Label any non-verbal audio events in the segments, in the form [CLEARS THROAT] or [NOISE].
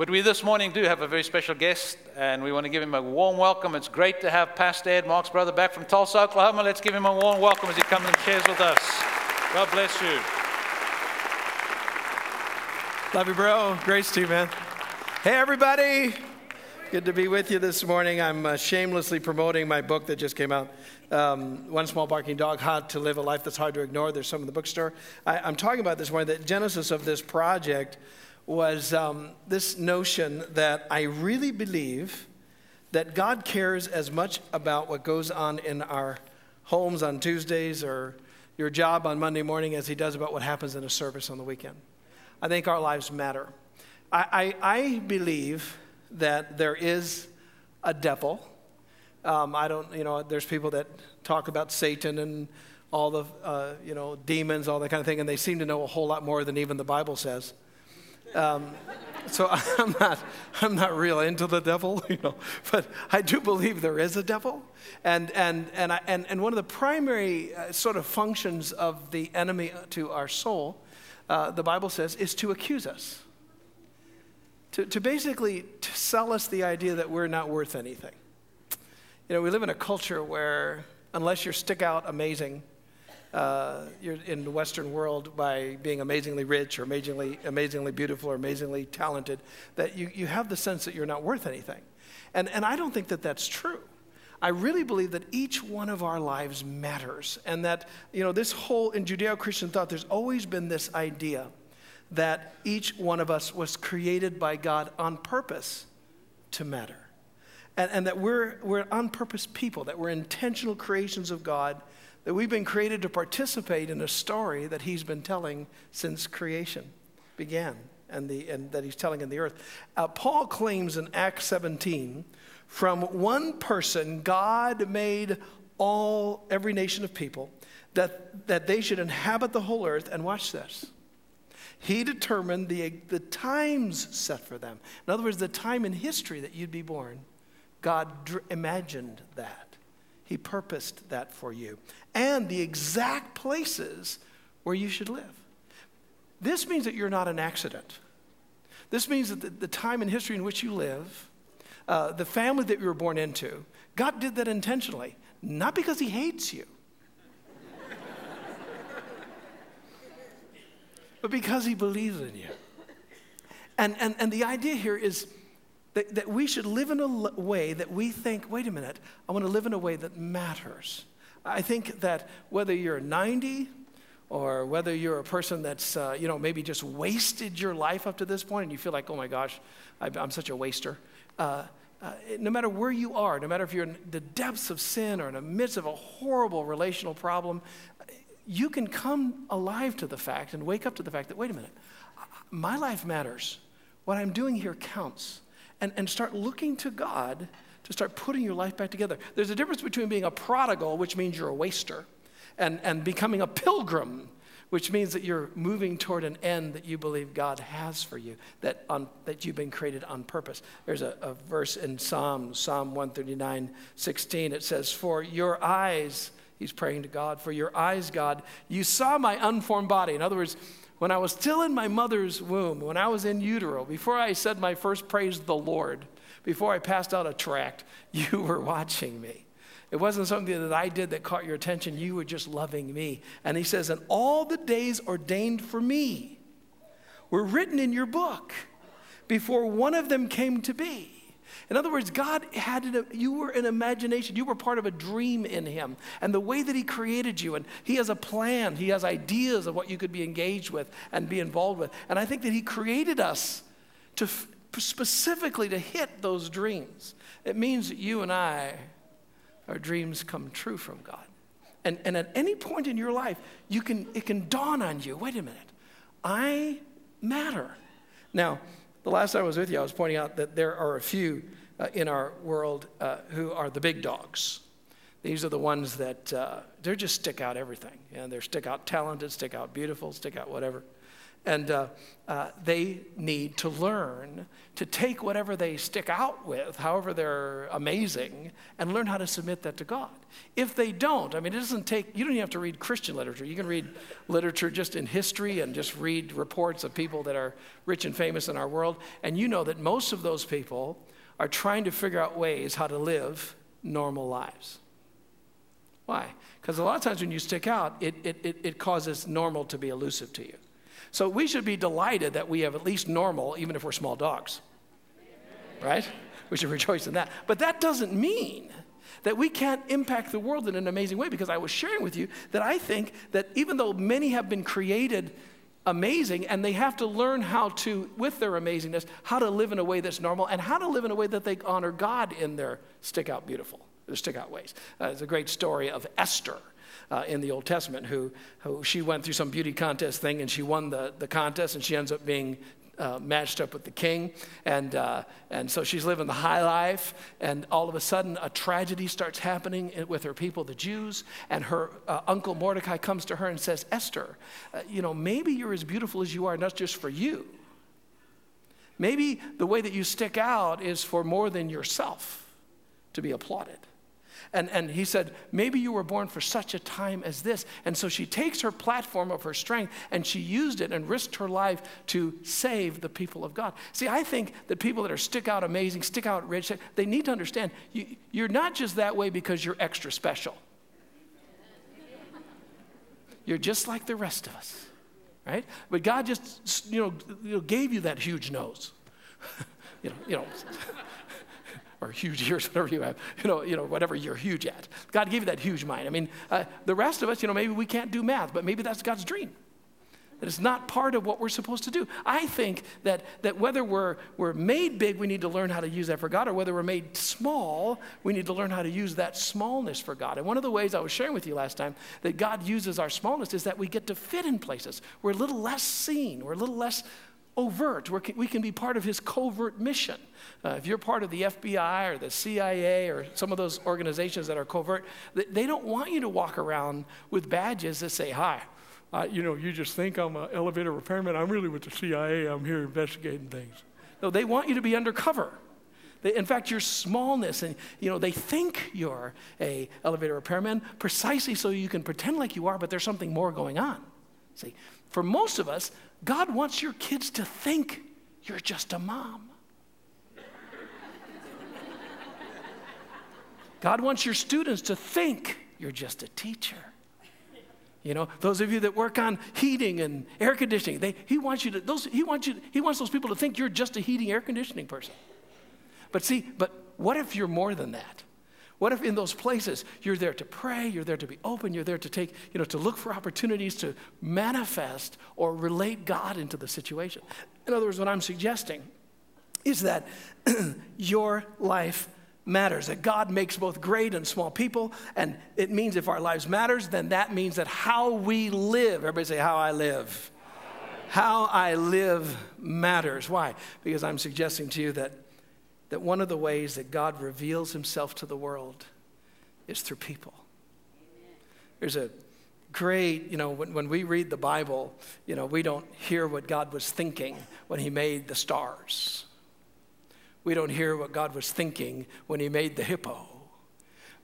But we this morning do have a very special guest, and we want to give him a warm welcome. It's great to have Pastor Ed, Mark's brother, back from Tulsa, Oklahoma. Let's give him a warm welcome as he comes and shares with us. God bless you. Love you, bro. Grace to you, man. Hey, everybody. Good to be with you this morning. I'm uh, shamelessly promoting my book that just came out um, One Small Barking Dog How to Live a Life That's Hard to Ignore. There's some in the bookstore. I, am talking about this morning. The genesis of this project was um, this notion that I really believe that God cares as much about what goes on in our homes on Tuesdays or your job on Monday morning as he does about what happens in a service on the weekend. I think our lives matter. I, I, I believe that there is a devil. Um, I don't, you know, there's people that talk about Satan and all the, uh, you know, demons, all that kind of thing, and they seem to know a whole lot more than even the Bible says. Um, so [LAUGHS] I'm not, I'm not real into the devil, [LAUGHS] you know, but I do believe there is a devil. And, and, and, I, and, and one of the primary uh, sort of functions of the enemy to our soul, uh, the Bible says, is to accuse us. To, to basically to sell us the idea that we're not worth anything. You know, we live in a culture where unless you're stick out amazing, uh, in the Western world by being amazingly rich or amazingly, amazingly beautiful or amazingly talented, that you, you have the sense that you're not worth anything. And, and I don't think that that's true. I really believe that each one of our lives matters. And that, you know, this whole, in Judeo Christian thought, there's always been this idea that each one of us was created by God on purpose to matter. And, and that we're, we're on purpose people, that we're intentional creations of God that we've been created to participate in a story that he's been telling since creation began and, the, and that he's telling in the earth. Uh, Paul claims in Acts 17 from one person, God made all, every nation of people, that, that they should inhabit the whole earth. And watch this. He determined the, the times set for them. In other words, the time in history that you'd be born. God dr- imagined that. He purposed that for you. And the exact places where you should live. This means that you're not an accident. This means that the, the time in history in which you live, uh, the family that you were born into, God did that intentionally, not because He hates you, [LAUGHS] but because He believes in you. And, and, and the idea here is that, that we should live in a way that we think, wait a minute, I want to live in a way that matters. I think that whether you're 90 or whether you're a person that's, uh, you know, maybe just wasted your life up to this point and you feel like, oh my gosh, I'm such a waster. Uh, uh, no matter where you are, no matter if you're in the depths of sin or in the midst of a horrible relational problem, you can come alive to the fact and wake up to the fact that, wait a minute, my life matters. What I'm doing here counts and, and start looking to God to start putting your life back together. There's a difference between being a prodigal, which means you're a waster, and, and becoming a pilgrim, which means that you're moving toward an end that you believe God has for you, that, on, that you've been created on purpose. There's a, a verse in Psalm, Psalm 139, 16. It says, For your eyes, he's praying to God, for your eyes, God, you saw my unformed body. In other words, when I was still in my mother's womb, when I was in utero, before I said my first praise to the Lord, before I passed out a tract, [LAUGHS] you were watching me. It wasn't something that I did that caught your attention. You were just loving me. And he says, And all the days ordained for me were written in your book before one of them came to be. In other words, God had an, you were an imagination. You were part of a dream in Him. And the way that He created you, and He has a plan, He has ideas of what you could be engaged with and be involved with. And I think that He created us to specifically to hit those dreams. It means that you and I, our dreams come true from God. And, and at any point in your life, you can, it can dawn on you wait a minute, I matter. Now, the last time I was with you, I was pointing out that there are a few uh, in our world uh, who are the big dogs. These are the ones that uh, they just stick out everything. And they're stick out talented, stick out beautiful, stick out whatever. And uh, uh, they need to learn to take whatever they stick out with, however they're amazing, and learn how to submit that to God. If they don't, I mean, it doesn't take, you don't even have to read Christian literature. You can read literature just in history and just read reports of people that are rich and famous in our world. And you know that most of those people are trying to figure out ways how to live normal lives. Why? Because a lot of times when you stick out, it, it, it, it causes normal to be elusive to you. So we should be delighted that we have at least normal, even if we're small dogs. Right? We should rejoice in that. But that doesn't mean that we can't impact the world in an amazing way because I was sharing with you that I think that even though many have been created amazing and they have to learn how to, with their amazingness, how to live in a way that's normal and how to live in a way that they honor God in their stick out beautiful, their stick out ways. Uh, it's a great story of Esther uh, in the Old Testament who, who she went through some beauty contest thing and she won the, the contest and she ends up being uh, matched up with the king. And, uh, and so she's living the high life. And all of a sudden, a tragedy starts happening with her people, the Jews. And her uh, uncle Mordecai comes to her and says, Esther, uh, you know, maybe you're as beautiful as you are, not just for you. Maybe the way that you stick out is for more than yourself to be applauded. And, and he said, Maybe you were born for such a time as this. And so she takes her platform of her strength and she used it and risked her life to save the people of God. See, I think that people that are stick out amazing, stick out rich, they need to understand you, you're not just that way because you're extra special. You're just like the rest of us, right? But God just, you know, gave you that huge nose. [LAUGHS] you know, you know or huge [LAUGHS] ears, whatever you have, you know, you know, whatever you're huge at. God gave you that huge mind. I mean, uh, the rest of us, you know, maybe we can't do math, but maybe that's God's dream. That it's not part of what we're supposed to do. I think that, that whether we're, we're made big, we need to learn how to use that for God, or whether we're made small, we need to learn how to use that smallness for God. And one of the ways I was sharing with you last time that God uses our smallness is that we get to fit in places. We're a little less seen, we're a little less overt. We're, we can be part of his covert mission. Uh, if you're part of the FBI or the CIA or some of those organizations that are covert, they don't want you to walk around with badges that say, Hi. Uh, you know, you just think I'm an elevator repairman. I'm really with the CIA. I'm here investigating things. No, they want you to be undercover. They, in fact, your smallness and you know they think you're a elevator repairman precisely so you can pretend like you are, but there's something more going on. See, for most of us, God wants your kids to think you're just a mom. God wants your students to think you're just a teacher. You know, those of you that work on heating and air conditioning, they, he wants you to, those, he wants you, he wants those people to think you're just a heating air conditioning person. But see, but what if you're more than that? What if in those places you're there to pray, you're there to be open, you're there to take, you know, to look for opportunities to manifest or relate God into the situation? In other words, what I'm suggesting is that [CLEARS THROAT] your life matters that god makes both great and small people and it means if our lives matters then that means that how we live everybody say how i live. How i live matters. Why? Because i'm suggesting to you that that one of the ways that God reveals himself to the world is through people. There's a great, you know, when, when we read the Bible, you know, we don't hear what God was thinking when he made the stars. We don't hear what God was thinking when he made the hippo.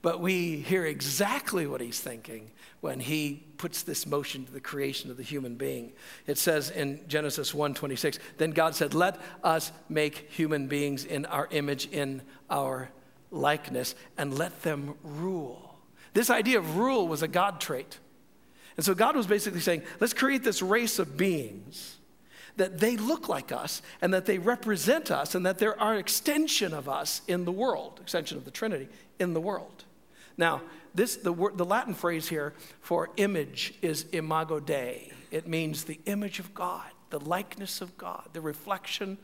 But we hear exactly what he's thinking when he puts this motion to the creation of the human being. It says in Genesis 1:26, then God said, "Let us make human beings in our image in our likeness and let them rule." This idea of rule was a God trait. And so God was basically saying, let's create this race of beings that they look like us and that they represent us and that they're our extension of us in the world, extension of the Trinity in the world. Now, this, the, word, the Latin phrase here for image is imago Dei. It means the image of God, the likeness of God, the reflection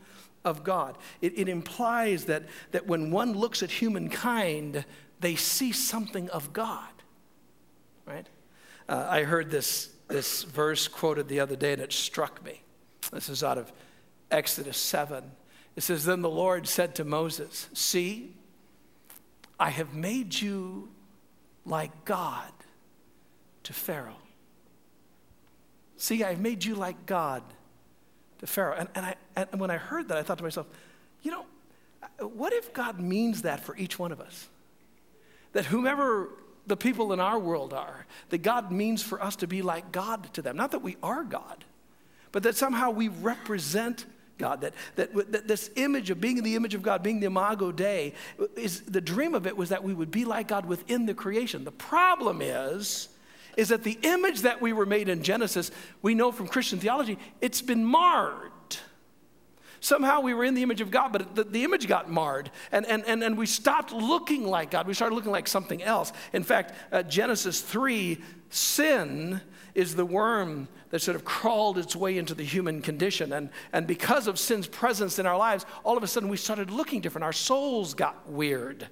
of God. It, it implies that, that when one looks at humankind, they see something of God, right? Uh, I heard this, this verse quoted the other day and it struck me. This is out of Exodus 7. It says, Then the Lord said to Moses, See, I have made you like God to Pharaoh. See, I've made you like God to Pharaoh. And, and, I, and when I heard that, I thought to myself, you know, what if God means that for each one of us? That whomever the people in our world are, that God means for us to be like God to them. Not that we are God, but that somehow we represent God. That, that, that this image of being in the image of God, being the Imago Dei, is the dream of it was that we would be like God within the creation. The problem is, is that the image that we were made in Genesis, we know from Christian theology, it's been marred. Somehow we were in the image of God, but the, the, image got marred. And, and, and, and we stopped looking like God. We started looking like something else. In fact, uh, Genesis 3 sin is the worm that sort of crawled its way into the human condition. And, and because of sin's presence in our lives, all of a sudden we started looking different. Our souls got weird.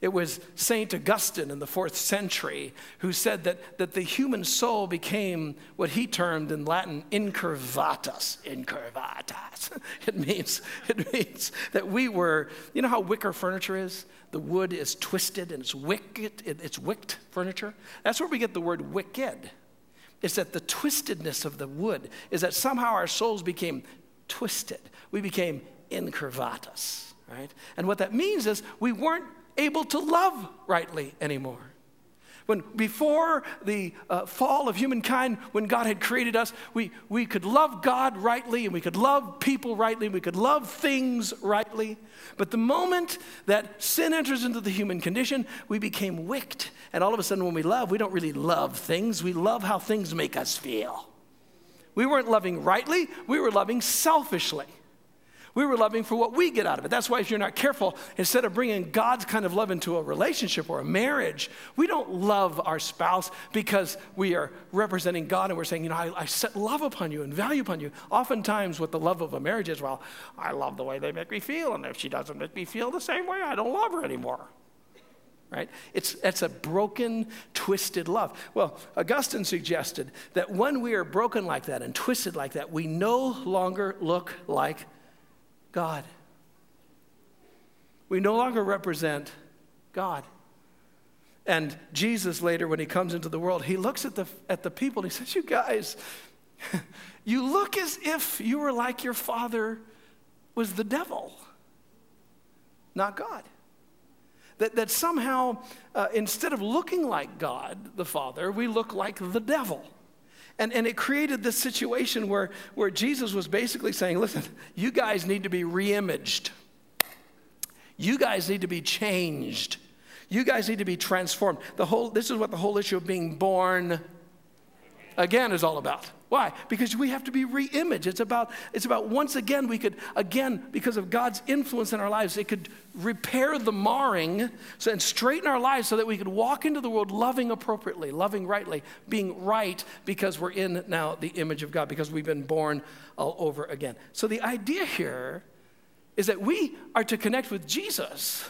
It was St. Augustine in the fourth century who said that, that the human soul became what he termed in Latin incurvatus. Incurvatus. [LAUGHS] It means, it means that we were, you know how wicker furniture is? The wood is twisted and it's wicked, it's wicked furniture. That's where we get the word wicked. It's that the twistedness of the wood is that somehow our souls became twisted. We became incurvatus, right? And what that means is we weren't able to love rightly anymore. When before the uh, fall of humankind, when God had created us, we, we could love God rightly and we could love people rightly, and we could love things rightly. But the moment that sin enters into the human condition, we became wicked. And all of a sudden, when we love, we don't really love things, we love how things make us feel. We weren't loving rightly, we were loving selfishly. We were loving for what we get out of it. That's why, if you're not careful, instead of bringing God's kind of love into a relationship or a marriage, we don't love our spouse because we are representing God and we're saying, you know, I, I set love upon you and value upon you. Oftentimes, what the love of a marriage is, well, I love the way they make me feel, and if she doesn't make me feel the same way, I don't love her anymore right? It's, it's a broken, twisted love. Well, Augustine suggested that when we are broken like that and twisted like that, we no longer look like God. We no longer represent God. And Jesus later, when he comes into the world, he looks at the, at the people and he says, You guys, [LAUGHS] you look as if you were like your father was the devil, not God. That, that somehow, uh, instead of looking like God, the Father, we look like the devil. And, and it created this situation where, where Jesus was basically saying, listen, you guys need to be reimaged. You guys need to be changed. You guys need to be transformed. The whole, this is what the whole issue of being born again is all about. Why? Because we have to be re-imaged. It's about, it's about once again we could, again, because of God's influence in our lives, it could repair the marring and straighten our lives so that we could walk into the world loving appropriately, loving rightly, being right because we're in now the image of God, because we've been born all over again. So the idea here is that we are to connect with Jesus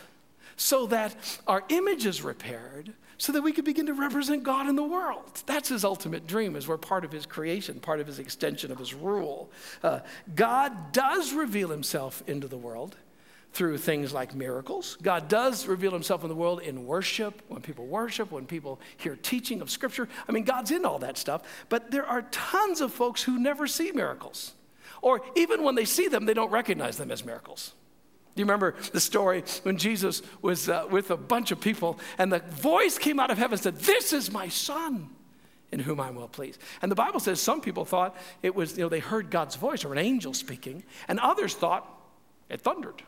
so that our image is repaired so that we could begin to represent God in the world. That's his ultimate dream, is we're part of his creation, part of his extension of his rule. Uh, God does reveal himself into the world through things like miracles. God does reveal himself in the world in worship, when people worship, when people hear teaching of Scripture. I mean, God's in all that stuff. But there are tons of folks who never see miracles. Or even when they see them, they don't recognize them as miracles. Do you remember the story when Jesus was uh, with a bunch of people and the voice came out of heaven and said, This is my son in whom I'm well pleased. And the Bible says some people thought it was, you know, they heard God's voice or an angel speaking, and others thought it thundered.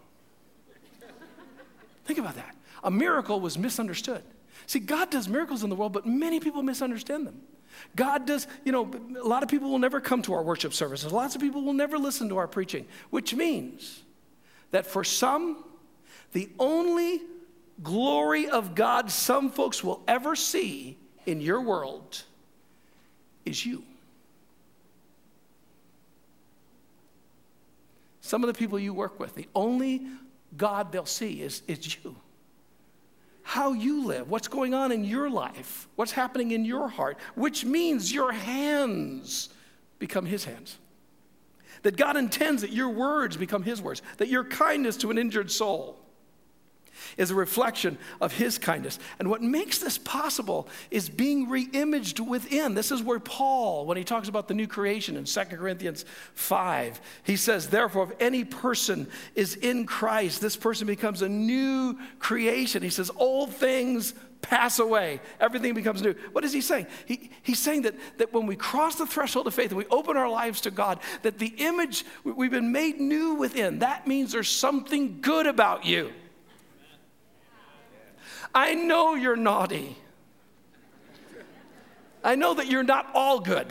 Think about that. A miracle was misunderstood. See, God does miracles in the world, but many people misunderstand them. God does, you know, a lot of people will never come to our worship services. Lots of people will never listen to our preaching, which means that for some, the only glory of God some folks will ever see in your world is you. Some of the people you work with, the only God they'll see is, is you. How you live, what's going on in your life, what's happening in your heart, which means your hands become His hands. That God intends that your words become His words, that your kindness to an injured soul, is a reflection of his kindness. And what makes this possible is being reimaged within. This is where Paul, when he talks about the new creation in 2 Corinthians 5, he says, Therefore, if any person is in Christ, this person becomes a new creation. He says, Old things pass away, everything becomes new. What is he saying? He, he's saying that, that when we cross the threshold of faith and we open our lives to God, that the image, we've been made new within. That means there's something good about you. I know you're naughty. I know that you're not all good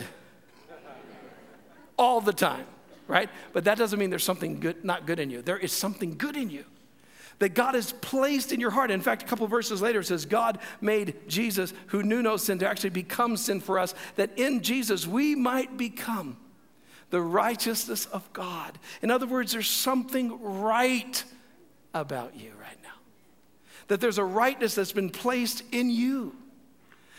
all the time, right? But that doesn't mean there's something good, not good in you. There is something good in you that God has placed in your heart. In fact, a couple verses later, it says, God made Jesus, who knew no sin, to actually become sin for us, that in Jesus we might become the righteousness of God. In other words, there's something right about you right. That there's a rightness that's been placed in you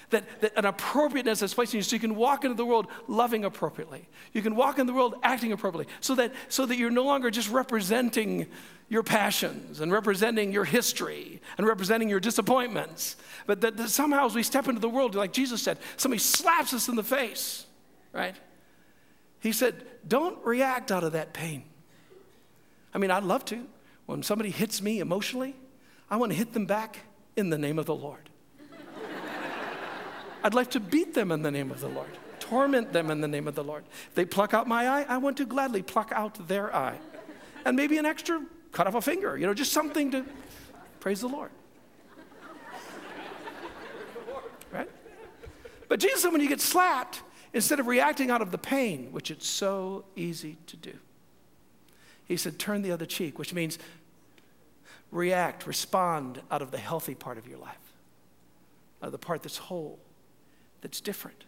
that, that an appropriateness that's placed in you so you can walk into the world loving appropriately. You can walk in the world acting appropriately so that, so that you're no longer just representing your passions and representing your history and representing your disappointments. But that, that somehow as we step into the world, like Jesus said, somebody slaps us in the face, right? He said, don't react out of that pain. I mean, I'd love to. When somebody hits me emotionally, I want to hit them back in the name of the Lord. I'd like to beat them in the name of the Lord, torment them in the name of the Lord. If they pluck out my eye, I want to gladly pluck out their eye. And maybe an extra cut off a finger, you know, just something to praise the Lord. Right? But Jesus said when you get slapped, instead of reacting out of the pain, which it's so easy to do, he said, turn the other cheek, which means react, respond out of the healthy part of your life, out of the part that's whole that's different.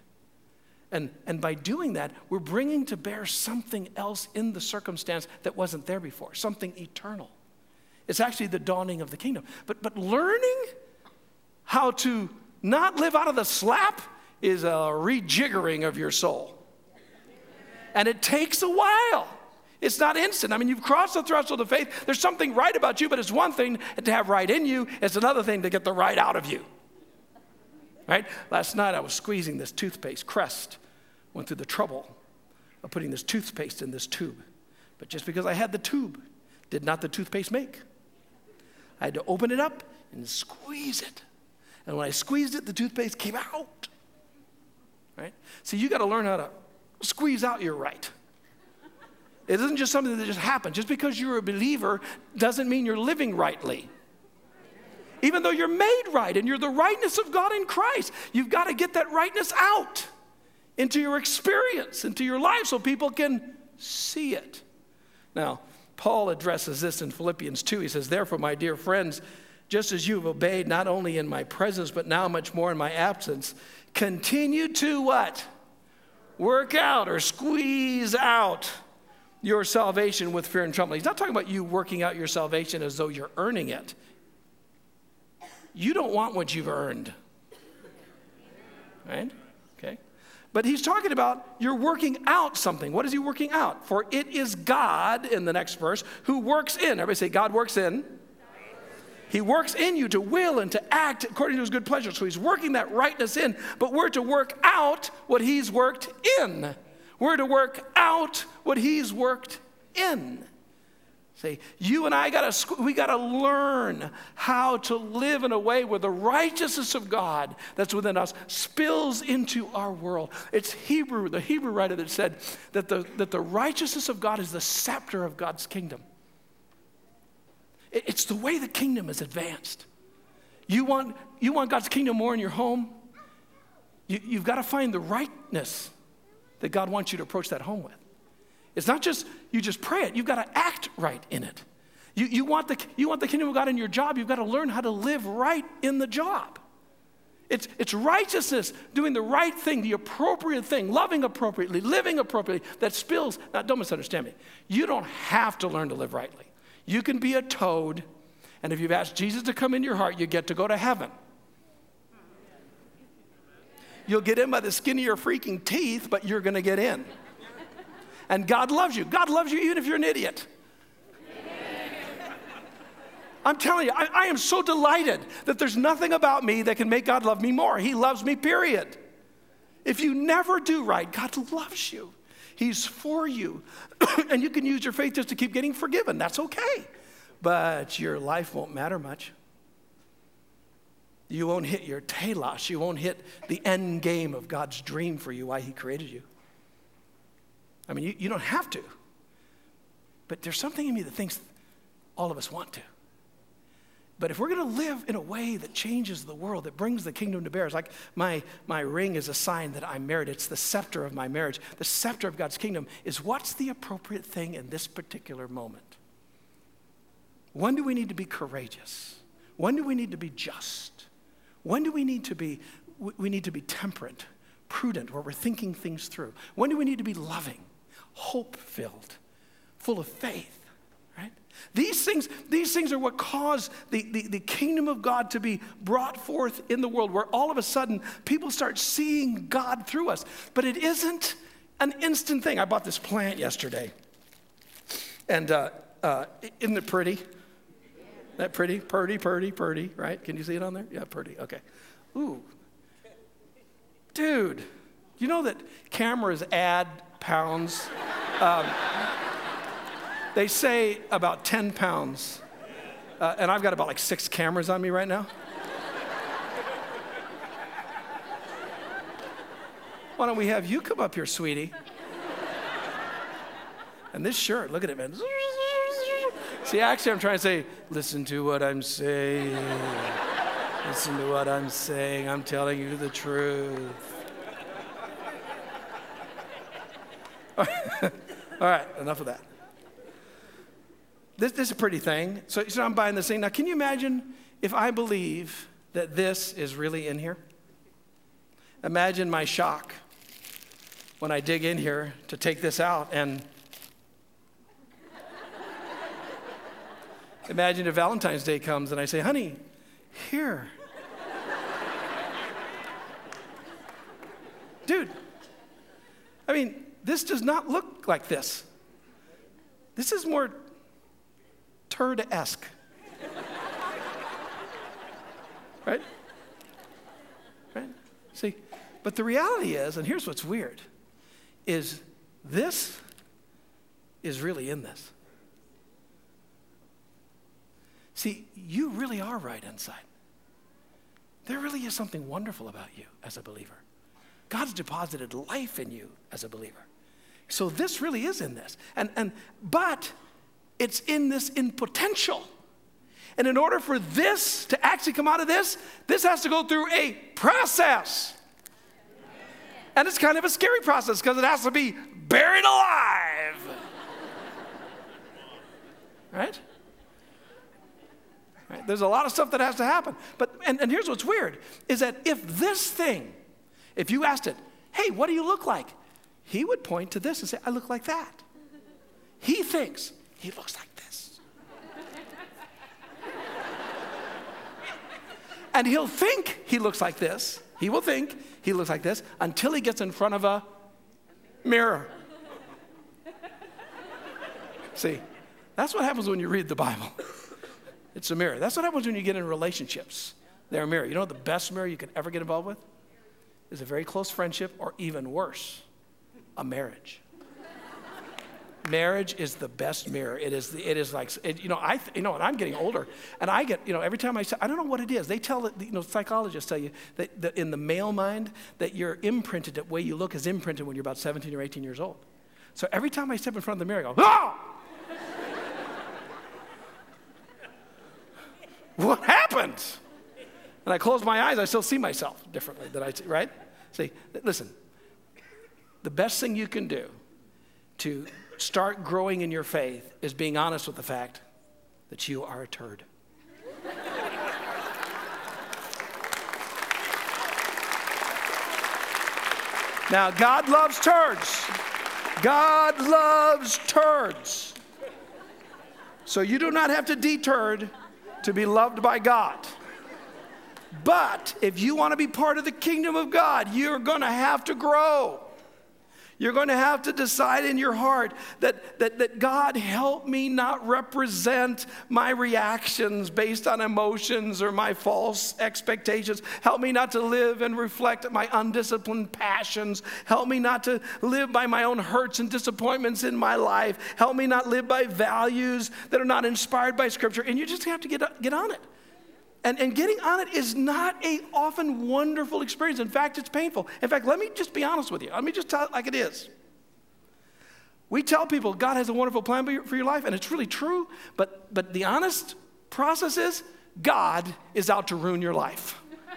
And, and by doing that, we're bringing to bear something else in the circumstance that wasn't there before, something eternal. It's actually the dawning of the kingdom. But, but learning how to not live out of the slap is a rejiggering of your soul. And it takes a while. It's not instant. I mean, you've crossed the threshold of faith. There's something right about you, but it's one thing to have right in you, it's another thing to get the right out of you right? Last night I was squeezing this toothpaste. Crest went through the trouble of putting this toothpaste in this tube. But just because I had the tube, did not the toothpaste make. I had to open it up and squeeze it. And when I squeezed it, the toothpaste came out. Right? So you got to learn how to squeeze out your right. It isn't just something that just happens. Just because you're a believer doesn't mean you're living rightly even though you're made right and you're the rightness of God in Christ. You've got to get that rightness out into your experience, into your life, so people can see it. Now, Paul addresses this in Philippians 2. He says, Therefore, my dear friends, just as you have obeyed not only in my presence, but now much more in my absence, continue to what? Work out or squeeze out your salvation with fear and trembling. He's not talking about you working out your salvation as though you're earning it you don't want what you've earned. Right? Okay. But he's talking about you're working out something. What is he working out? For it is God, in the next verse, who works in. Everybody say, God works in. He works in you to will and to act according to his good pleasure. So he's working that rightness in, but we're to work out what he's worked in. We're to work out what he's worked in. Say, you and I got to we got to learn how to live in a way where the righteousness of God that's within us spills into our world. It's Hebrew, the Hebrew writer that said that the, that the righteousness of God is the scepter of God's kingdom. It, it's the way the kingdom is advanced. You want, you want God's kingdom more in your home? You, you've got to find the rightness that God wants you to approach that home with. It's not just you just pray it, you've got to act right in it. You, you, want the, you want the kingdom of God in your job, you've got to learn how to live right in the job. It's, it's righteousness, doing the right thing, the appropriate thing, loving appropriately, living appropriately, that spills. Now, don't misunderstand me. You don't have to learn to live rightly. You can be a toad, and if you've asked Jesus to come in your heart, you get to go to heaven. You'll get in by the skin of your freaking teeth, but you're going to get in. And God loves you. God loves you even if you're an idiot. I'm telling you, I, I am so delighted that there's nothing about me that can make God love me more. He loves me, period. If you never do right, God loves you. He's for you. [COUGHS] and you can use your faith just to keep getting forgiven. That's okay. But your life won't matter much. You won't hit your telos. You won't hit the end game of God's dream for you, why He created you. I mean, you, you don't have to. But there's something in me that thinks all of us want to. But if we're going to live in a way that changes the world, that brings the kingdom to bear, it's like my, my ring is a sign that I'm married. It's the scepter of my marriage. The scepter of God's kingdom is what's the appropriate thing in this particular moment? When do we need to be courageous? When do we need to be just? When do we need to be, we need to be temperate, prudent, where we're thinking things through? When do we need to be loving, hope filled, full of faith? Right? These things, these things are what cause the, the, the, kingdom of God to be brought forth in the world, where all of a sudden people start seeing God through us. But it isn't an instant thing. I bought this plant yesterday. And uh, uh, isn't it pretty? That pretty? Purdy, purdy, purdy, right? Can you see it on there? Yeah, purdy. Okay. Ooh. Dude, you know that cameras add pounds? [LAUGHS] Um, they say about 10 pounds. Uh, and I've got about like six cameras on me right now. Why don't we have you come up here, sweetie? And this shirt, look at it, man. See, actually, I'm trying to say, listen to what I'm saying. listen to what I'm saying. I'm telling you the truth. [LAUGHS] All right, enough of that this, this is a pretty thing. So, so I'm buying this thing. Now, can you imagine if I believe that this is really in here? Imagine my shock when I dig in here to take this out and imagine if Valentine's Day comes and I say, honey, here. Dude, I mean, this does not look like this. This is more turd esque. right? Right? See, but the reality is, and here's what's weird, is this is really in this. See, you really are right inside. There really is something wonderful about you as a believer. God's deposited life in you as a believer. So this really is in this. And, and but it's in this in potential. And in order for this to actually come out of this, this has to go through a process. And it's kind of a scary process because it has to be buried alive. [LAUGHS] right? Right? There's a lot of stuff that has to happen. But and, and here's what's weird is that if this thing, if you asked it, hey, what do you look like? He would point to this and say, I look like that. He thinks, he looks like this. [LAUGHS] and he'll think he looks like this. He will think he looks like this until he gets in front of a mirror. See, that's what happens when you read the Bible. [LAUGHS] It's a mirror. That's what happens when you get in relationships. They're a mirror. You know the best mirror you can ever get involved with? Is a very close friendship, or even worse, a marriage marriage is the best mirror. It is, it is like, it, you know, I, you know, and I'm getting older, and I get, you know, every time I say, I don't know what it is. They tell, you know, psychologists tell you that, that in the male mind, that you're imprinted, the way you look is imprinted when you're about 17 or 18 years old. So every time I step in front of the mirror, I go, ah! What happened? And I close my eyes, I still see myself differently than I see, right? See, listen, the best thing you can do to start growing in your faith is being honest with the fact that you are a turd. now, God loves turds. God loves turds. So you do not have to deturd to be loved by God. But if you want to be part of the kingdom of God, you're going to have to grow. You're going to have to decide in your heart that, that, that God help me not represent my reactions based on emotions or my false expectations. Help me not to live and reflect my undisciplined passions. Help me not to live by my own hurts and disappointments in my life. Help me not live by values that are not inspired by Scripture. And you just have to get, get on it. And, and getting on it is not a often wonderful experience. In fact, it's painful. In fact, let me just be honest with you. Let me just tell it like it is. We tell people God has a wonderful plan for your life, and it's really true, but, but the honest process is God is out to ruin your life. [LAUGHS]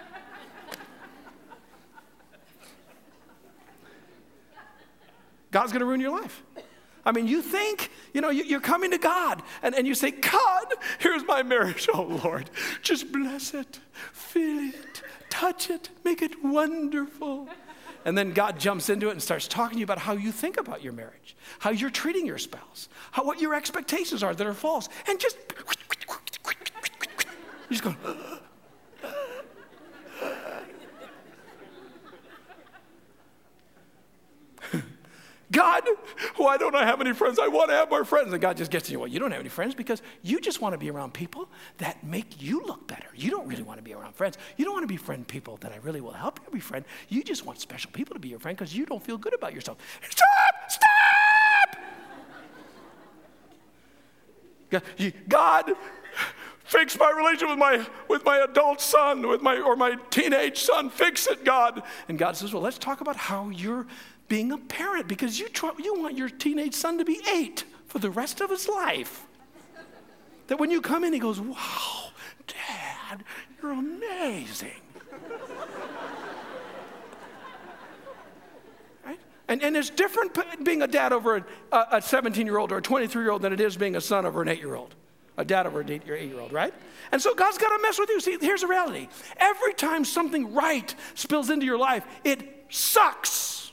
God's gonna ruin your life. I mean, you think, you know, you're coming to God and, and you say, God, here's my marriage. [LAUGHS] Oh, Lord, just bless it, feel it, touch it, make it wonderful. And then God jumps into it and starts talking to you about how you think about your marriage, how you're treating your spouse, how, what your expectations are that are false. And just, [LAUGHS] you just go, God, why don't I have any friends? I want to have more friends. And God just gets to you. Well, you don't have any friends because you just want to be around people that make you look better. You don't really want to be around friends. You don't want to befriend people that I really will help you befriend. You just want special people to be your friend because you don't feel good about yourself. Stop! Stop! God, fix my relationship with my with my adult son with my or my teenage son fix it god and god says well let's talk about how you're being a parent because you, try, you want your teenage son to be eight for the rest of his life. That when you come in, he goes, Wow, Dad, you're amazing. right? And, and it's different being a dad over a 17 year old or a 23 year old than it is being a son over an eight year old. A dad over an eight year old, right? And so God's got to mess with you. See, here's the reality every time something right spills into your life, it sucks.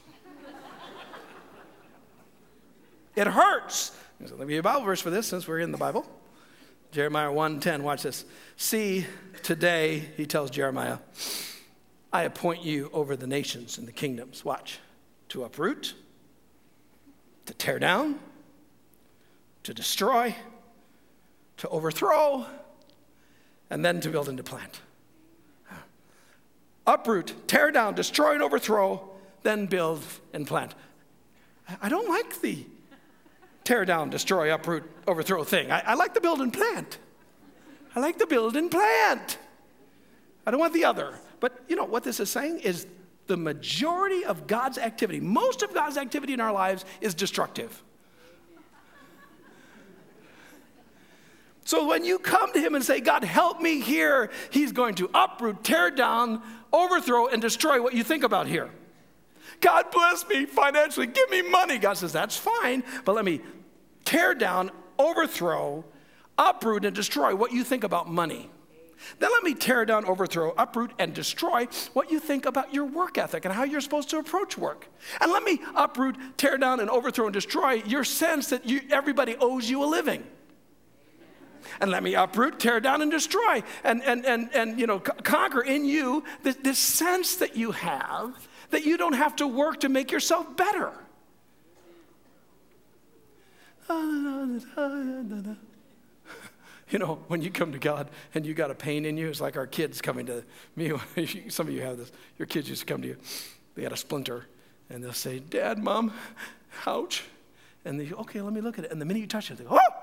It hurts. So let me give you a Bible verse for this since we're in the Bible. Jeremiah 1:10. Watch this. See, today, he tells Jeremiah, I appoint you over the nations and the kingdoms. Watch. To uproot, to tear down, to destroy, to overthrow, and then to build and to plant. Uproot, tear down, destroy and overthrow, then build and plant. I don't like the tear down, destroy, uproot, overthrow thing. I, I like the build and plant. I like the build and plant. I don't want the other. But you know what this is saying is the majority of God's activity, most of God's activity in our lives is destructive. So when you come to Him and say, God, help me here, He's going to uproot, tear down, overthrow, and destroy what you think about here. God bless me financially. Give me money. God says, That's fine, but let me tear down, overthrow, uproot, and destroy what you think about money. Then let me tear down, overthrow, uproot, and destroy what you think about your work ethic and how you're supposed to approach work. And let me uproot, tear down, and overthrow and destroy your sense that you, everybody owes you a living. And let me uproot, tear down, and destroy, and, and, and, and you know, conquer in you this, this sense that you have that you don't have to work to make yourself better. [LAUGHS] You know, when you come to God and you got a pain in you, it's like our kids coming to me. [LAUGHS] Some of you have this. Your kids used to come to you. They had a splinter, and they'll say, Dad, Mom, ouch. And they okay, let me look at it. And the minute you touch it, they go, oh!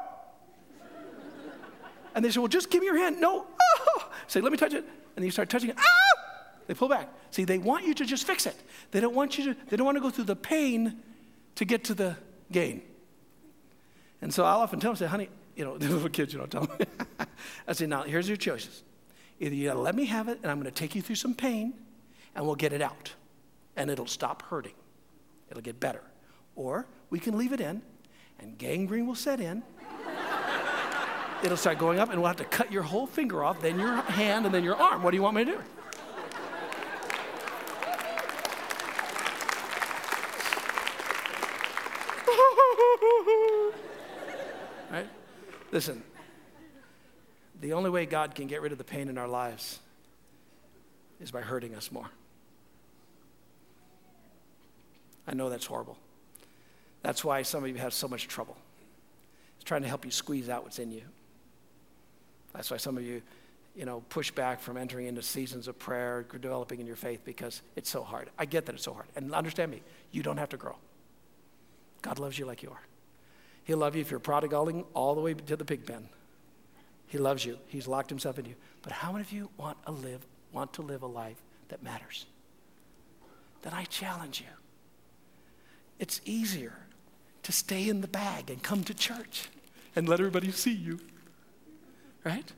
And they say, well, just give me your hand. No. Oh. Say, let me touch it. And you start touching it. Ah! They pull back. See, they want you to just fix it. They don't want you to, they don't want to go through the pain to get to the gain. And so I'll often tell them, say, honey, you know, [LAUGHS] the little kids, you know, tell them. [LAUGHS] I say, now, here's your choices. Either you gotta let me have it, and I'm gonna take you through some pain, and we'll get it out. And it'll stop hurting. It'll get better. Or we can leave it in, and gangrene will set in. [LAUGHS] It'll start going up, and we'll have to cut your whole finger off, then your hand, and then your arm. What do you want me to do? right? Listen, the only way God can get rid of the pain in our lives is by hurting us more. I know that's horrible. That's why some of you have so much trouble. It's trying to help you squeeze out what's in you. That's why some of you, you know, push back from entering into seasons of prayer, developing in your faith because it's so hard. I get that it's so hard. And understand me, you don't have to grow. God loves you like you are. He'll love you if you're prodigaling all the way to the pig pen. He loves you. He's locked himself in you. But how many of you want to live, want to live a life that matters? Then I challenge you. It's easier to stay in the bag and come to church and let everybody see you. Right?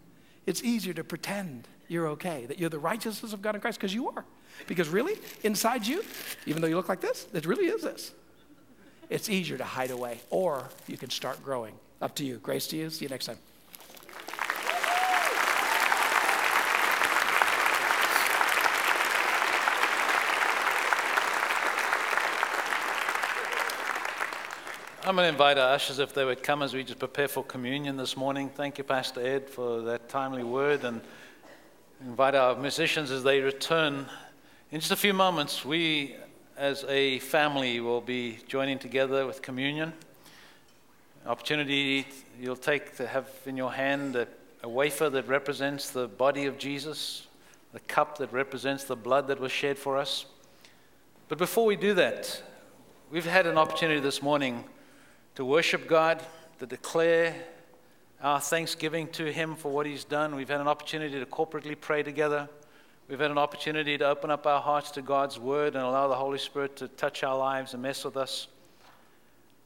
It's easier to pretend you're okay, that you're the righteousness of God in Christ, because you are. Because really, inside you, even though you look like this, it really is this. It's easier to hide away, or you can start growing. Up to you. Grace to you. See you next time. I'm going to invite our ushers if they would come as we just prepare for communion this morning. Thank you, Pastor Ed, for that timely word, and invite our musicians as they return. In just a few moments, we as a family we'll be joining together with communion. Opportunity you'll take to have in your hand a, a wafer that represents the body of Jesus, the cup that represents the blood that was shed for us. But before we do that, we've had an opportunity this morning to worship God, to declare our thanksgiving to Him for what He's done. We've had an opportunity to corporately pray together. We've had an opportunity to open up our hearts to God's Word and allow the Holy Spirit to touch our lives and mess with us.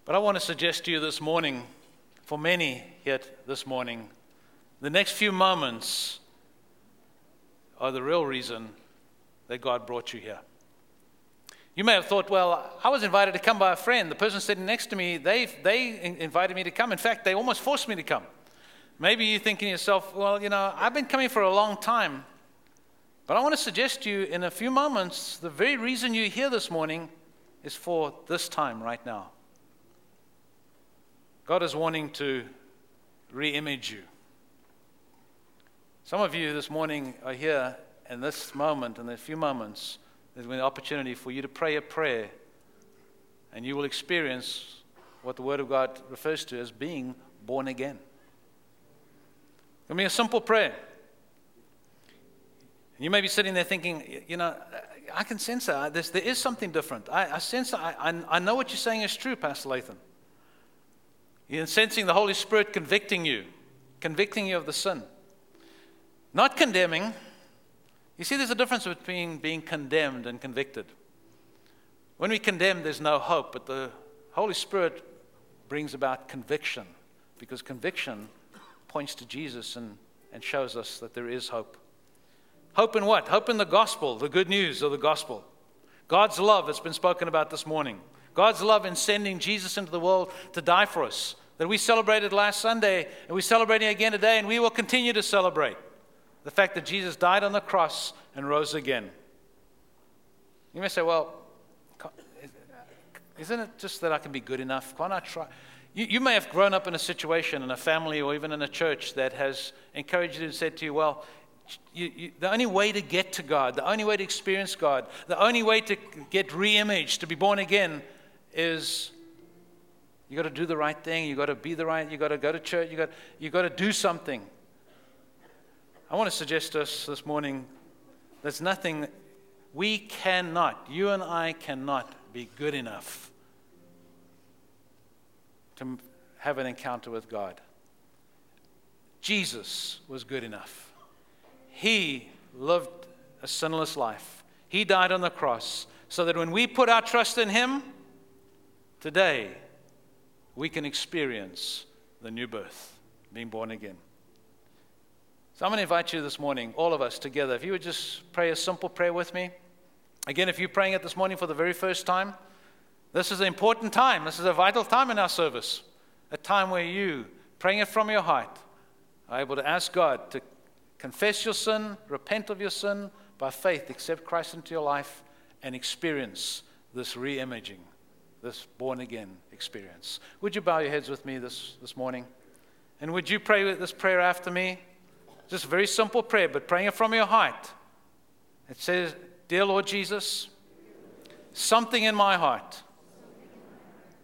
But I want to suggest to you this morning, for many here this morning, the next few moments are the real reason that God brought you here. You may have thought, well, I was invited to come by a friend. The person sitting next to me, they, they invited me to come. In fact, they almost forced me to come. Maybe you're thinking to yourself, well, you know, I've been coming for a long time. But I want to suggest to you in a few moments, the very reason you're here this morning is for this time right now. God is wanting to re image you. Some of you this morning are here in this moment, in a few moments there's an opportunity for you to pray a prayer, and you will experience what the Word of God refers to as being born again. It'll be a simple prayer. You may be sitting there thinking, you know, I can sense that. There's, there is something different. I, I sense, I, I, I know what you're saying is true, Pastor Lathan. You're sensing the Holy Spirit convicting you, convicting you of the sin. Not condemning, you see, there's a difference between being condemned and convicted. When we condemn, there's no hope, but the Holy Spirit brings about conviction because conviction points to Jesus and, and shows us that there is hope. Hope in what? Hope in the gospel, the good news of the gospel. God's love that's been spoken about this morning. God's love in sending Jesus into the world to die for us. That we celebrated last Sunday and we're celebrating again today, and we will continue to celebrate the fact that Jesus died on the cross and rose again. You may say, well, isn't it just that I can be good enough? Can't I try? You, you may have grown up in a situation, in a family, or even in a church that has encouraged you and said to you, well, you, you, the only way to get to God, the only way to experience God, the only way to get re imaged, to be born again, is you got to do the right thing, you got to be the right, you got to go to church, you got, you got to do something. I want to suggest to us this morning there's nothing, we cannot, you and I cannot be good enough to have an encounter with God. Jesus was good enough. He lived a sinless life. He died on the cross so that when we put our trust in Him, today we can experience the new birth, being born again. So I'm going to invite you this morning, all of us together, if you would just pray a simple prayer with me. Again, if you're praying it this morning for the very first time, this is an important time. This is a vital time in our service. A time where you, praying it from your heart, are able to ask God to confess your sin, repent of your sin, by faith, accept Christ into your life, and experience this re imaging, this born again experience. Would you bow your heads with me this, this morning? And would you pray this prayer after me? Just a very simple prayer, but praying it from your heart. It says, Dear Lord Jesus, something in my heart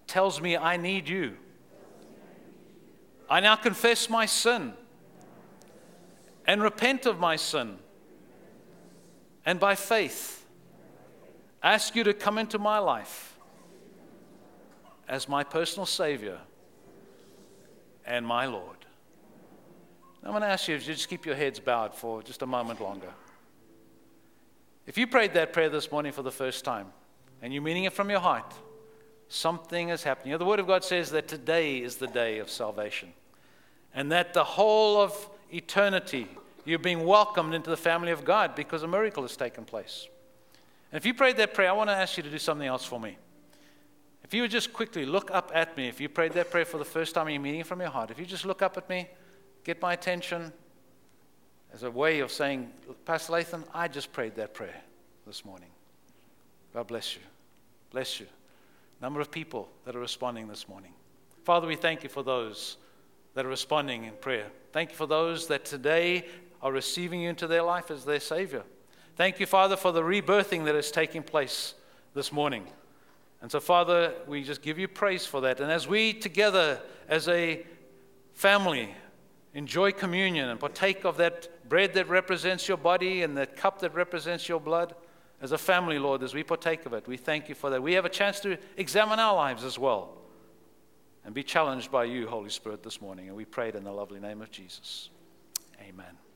tells me I need you. I now confess my sin and repent of my sin. And by faith, ask you to come into my life as my personal Savior and my Lord. I'm going to ask you to just keep your heads bowed for just a moment longer. If you prayed that prayer this morning for the first time and you're meaning it from your heart, something is happening. You know, the Word of God says that today is the day of salvation and that the whole of eternity you're being welcomed into the family of God because a miracle has taken place. And if you prayed that prayer, I want to ask you to do something else for me. If you would just quickly look up at me, if you prayed that prayer for the first time you're meaning from your heart, if you just look up at me, get my attention as a way of saying, Pastor Lathan, I just prayed that prayer this morning. God bless you. Bless you. Number of people that are responding this morning. Father, we thank you for those that are responding in prayer. Thank you for those that today are receiving you into their life as their Savior. Thank you, Father, for the rebirthing that is taking place this morning. And so, Father, we just give you praise for that. And as we together, as a family, enjoy communion and partake of that bread that represents your body and that cup that represents your blood, as a family, Lord, as we partake of it, we thank you for that. We have a chance to examine our lives as well and be challenged by you, Holy Spirit, this morning. And we pray it in the lovely name of Jesus. Amen.